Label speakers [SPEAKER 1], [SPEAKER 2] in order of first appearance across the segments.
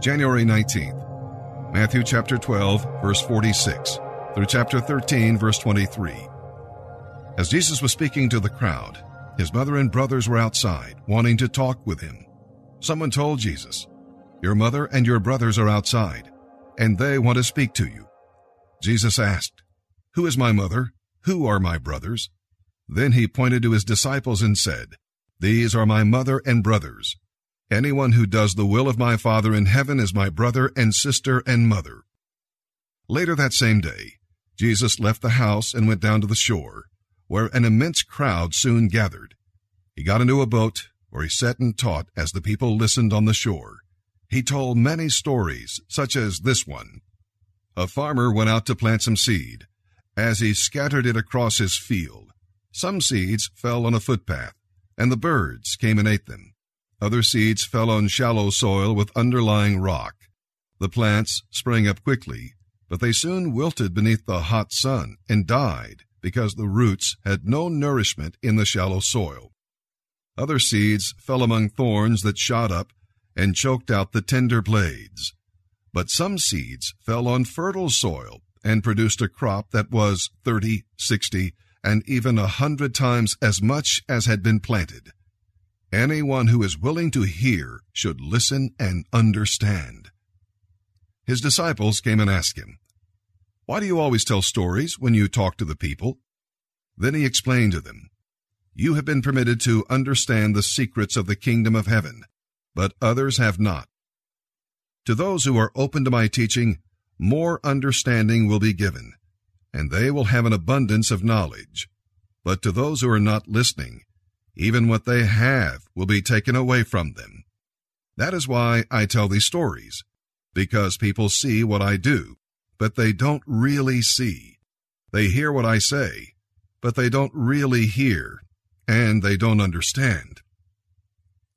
[SPEAKER 1] January 19th. Matthew chapter 12, verse 46 through chapter 13, verse 23. As Jesus was speaking to the crowd, his mother and brothers were outside, wanting to talk with him. Someone told Jesus, Your mother and your brothers are outside, and they want to speak to you. Jesus asked, Who is my mother? Who are my brothers? Then he pointed to his disciples and said, These are my mother and brothers. Anyone who does the will of my Father in heaven is my brother and sister and mother. Later that same day, Jesus left the house and went down to the shore, where an immense crowd soon gathered. He got into a boat, where he sat and taught as the people listened on the shore. He told many stories, such as this one. A farmer went out to plant some seed. As he scattered it across his field, some seeds fell on a footpath, and the birds came and ate them. Other seeds fell on shallow soil with underlying rock. The plants sprang up quickly, but they soon wilted beneath the hot sun and died because the roots had no nourishment in the shallow soil. Other seeds fell among thorns that shot up and choked out the tender blades. But some seeds fell on fertile soil and produced a crop that was thirty, sixty, and even a hundred times as much as had been planted. Anyone who is willing to hear should listen and understand. His disciples came and asked him, Why do you always tell stories when you talk to the people? Then he explained to them, You have been permitted to understand the secrets of the kingdom of heaven, but others have not. To those who are open to my teaching, more understanding will be given, and they will have an abundance of knowledge. But to those who are not listening, even what they have will be taken away from them. That is why I tell these stories, because people see what I do, but they don't really see. They hear what I say, but they don't really hear, and they don't understand.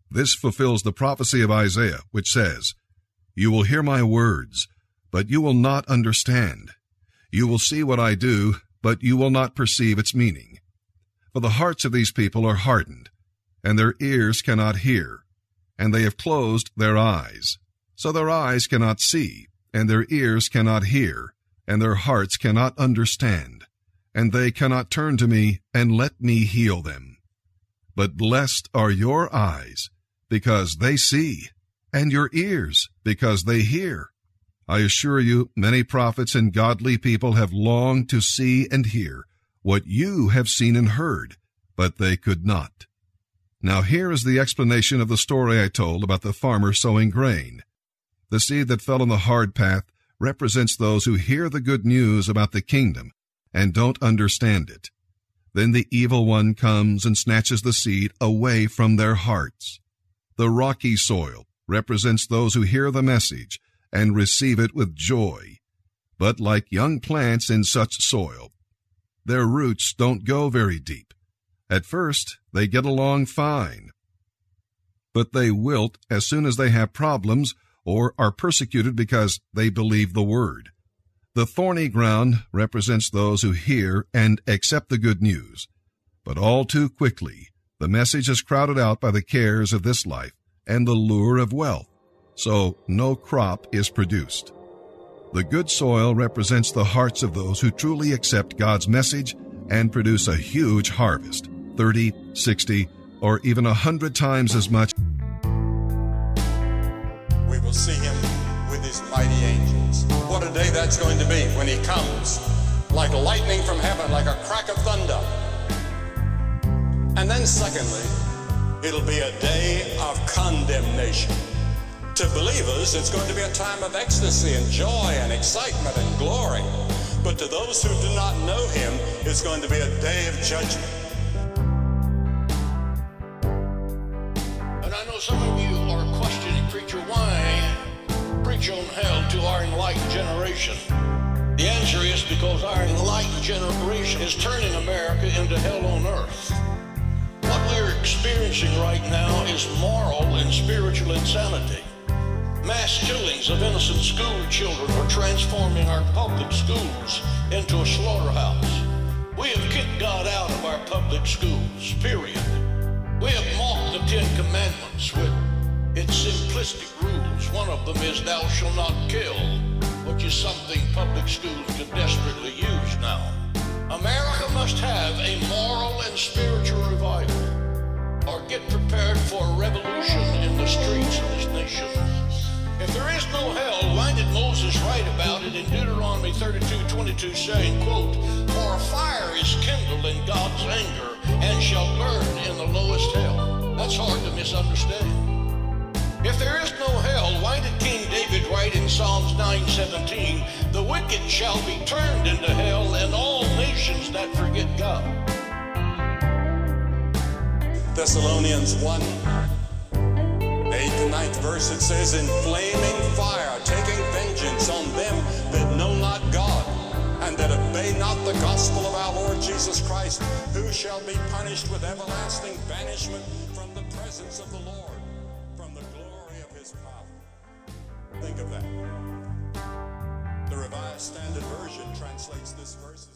[SPEAKER 1] This fulfills the prophecy of Isaiah, which says, You will hear my words, but you will not understand. You will see what I do, but you will not perceive its meaning. For the hearts of these people are hardened, and their ears cannot hear, and they have closed their eyes. So their eyes cannot see, and their ears cannot hear, and their hearts cannot understand, and they cannot turn to me and let me heal them. But blessed are your eyes, because they see, and your ears, because they hear. I assure you, many prophets and godly people have longed to see and hear what you have seen and heard, but they could not. Now here is the explanation of the story I told about the farmer sowing grain. The seed that fell on the hard path represents those who hear the good news about the kingdom and don't understand it. Then the evil one comes and snatches the seed away from their hearts. The rocky soil represents those who hear the message and receive it with joy. But like young plants in such soil, their roots don't go very deep. At first, they get along fine. But they wilt as soon as they have problems or are persecuted because they believe the word. The thorny ground represents those who hear and accept the good news. But all too quickly, the message is crowded out by the cares of this life and the lure of wealth, so no crop is produced. The good soil represents the hearts of those who truly accept God's message and produce a huge harvest 30, 60, or even a hundred times as much.
[SPEAKER 2] We will see him with his mighty angels. What a day that's going to be when he comes like lightning from heaven, like a crack of thunder. And then, secondly, it'll be a day of condemnation. To believers, it's going to be a time of ecstasy and joy and excitement and glory. But to those who do not know him, it's going to be a day of judgment.
[SPEAKER 3] And I know some of you are questioning, preacher, why preach on hell to our enlightened generation? The answer is because our enlightened generation is turning America into hell on earth. What we're experiencing right now is moral and spiritual insanity. Mass killings of innocent school children are transforming our public schools into a slaughterhouse. We have kicked God out of our public schools, period. We have mocked the Ten Commandments with It's simplistic rules. One of them is thou shalt not kill, which is something public schools could desperately use now. America must have a moral and spiritual revival, or get prepared for a revolution in the streets of this nation. 32 22, saying, quote, For fire is kindled in God's anger and shall burn in the lowest hell? That's hard to misunderstand. If there is no hell, why did King David write in Psalms 9:17, "The wicked shall be turned into hell, and all nations that forget God"?
[SPEAKER 2] Thessalonians 1, 8 to 9th verse, it says, In flaming fire, taking vengeance on them the gospel of our Lord Jesus Christ, who shall be punished with everlasting banishment from the presence of the Lord, from the glory of his power. Think of that. The Revised Standard Version translates this verse.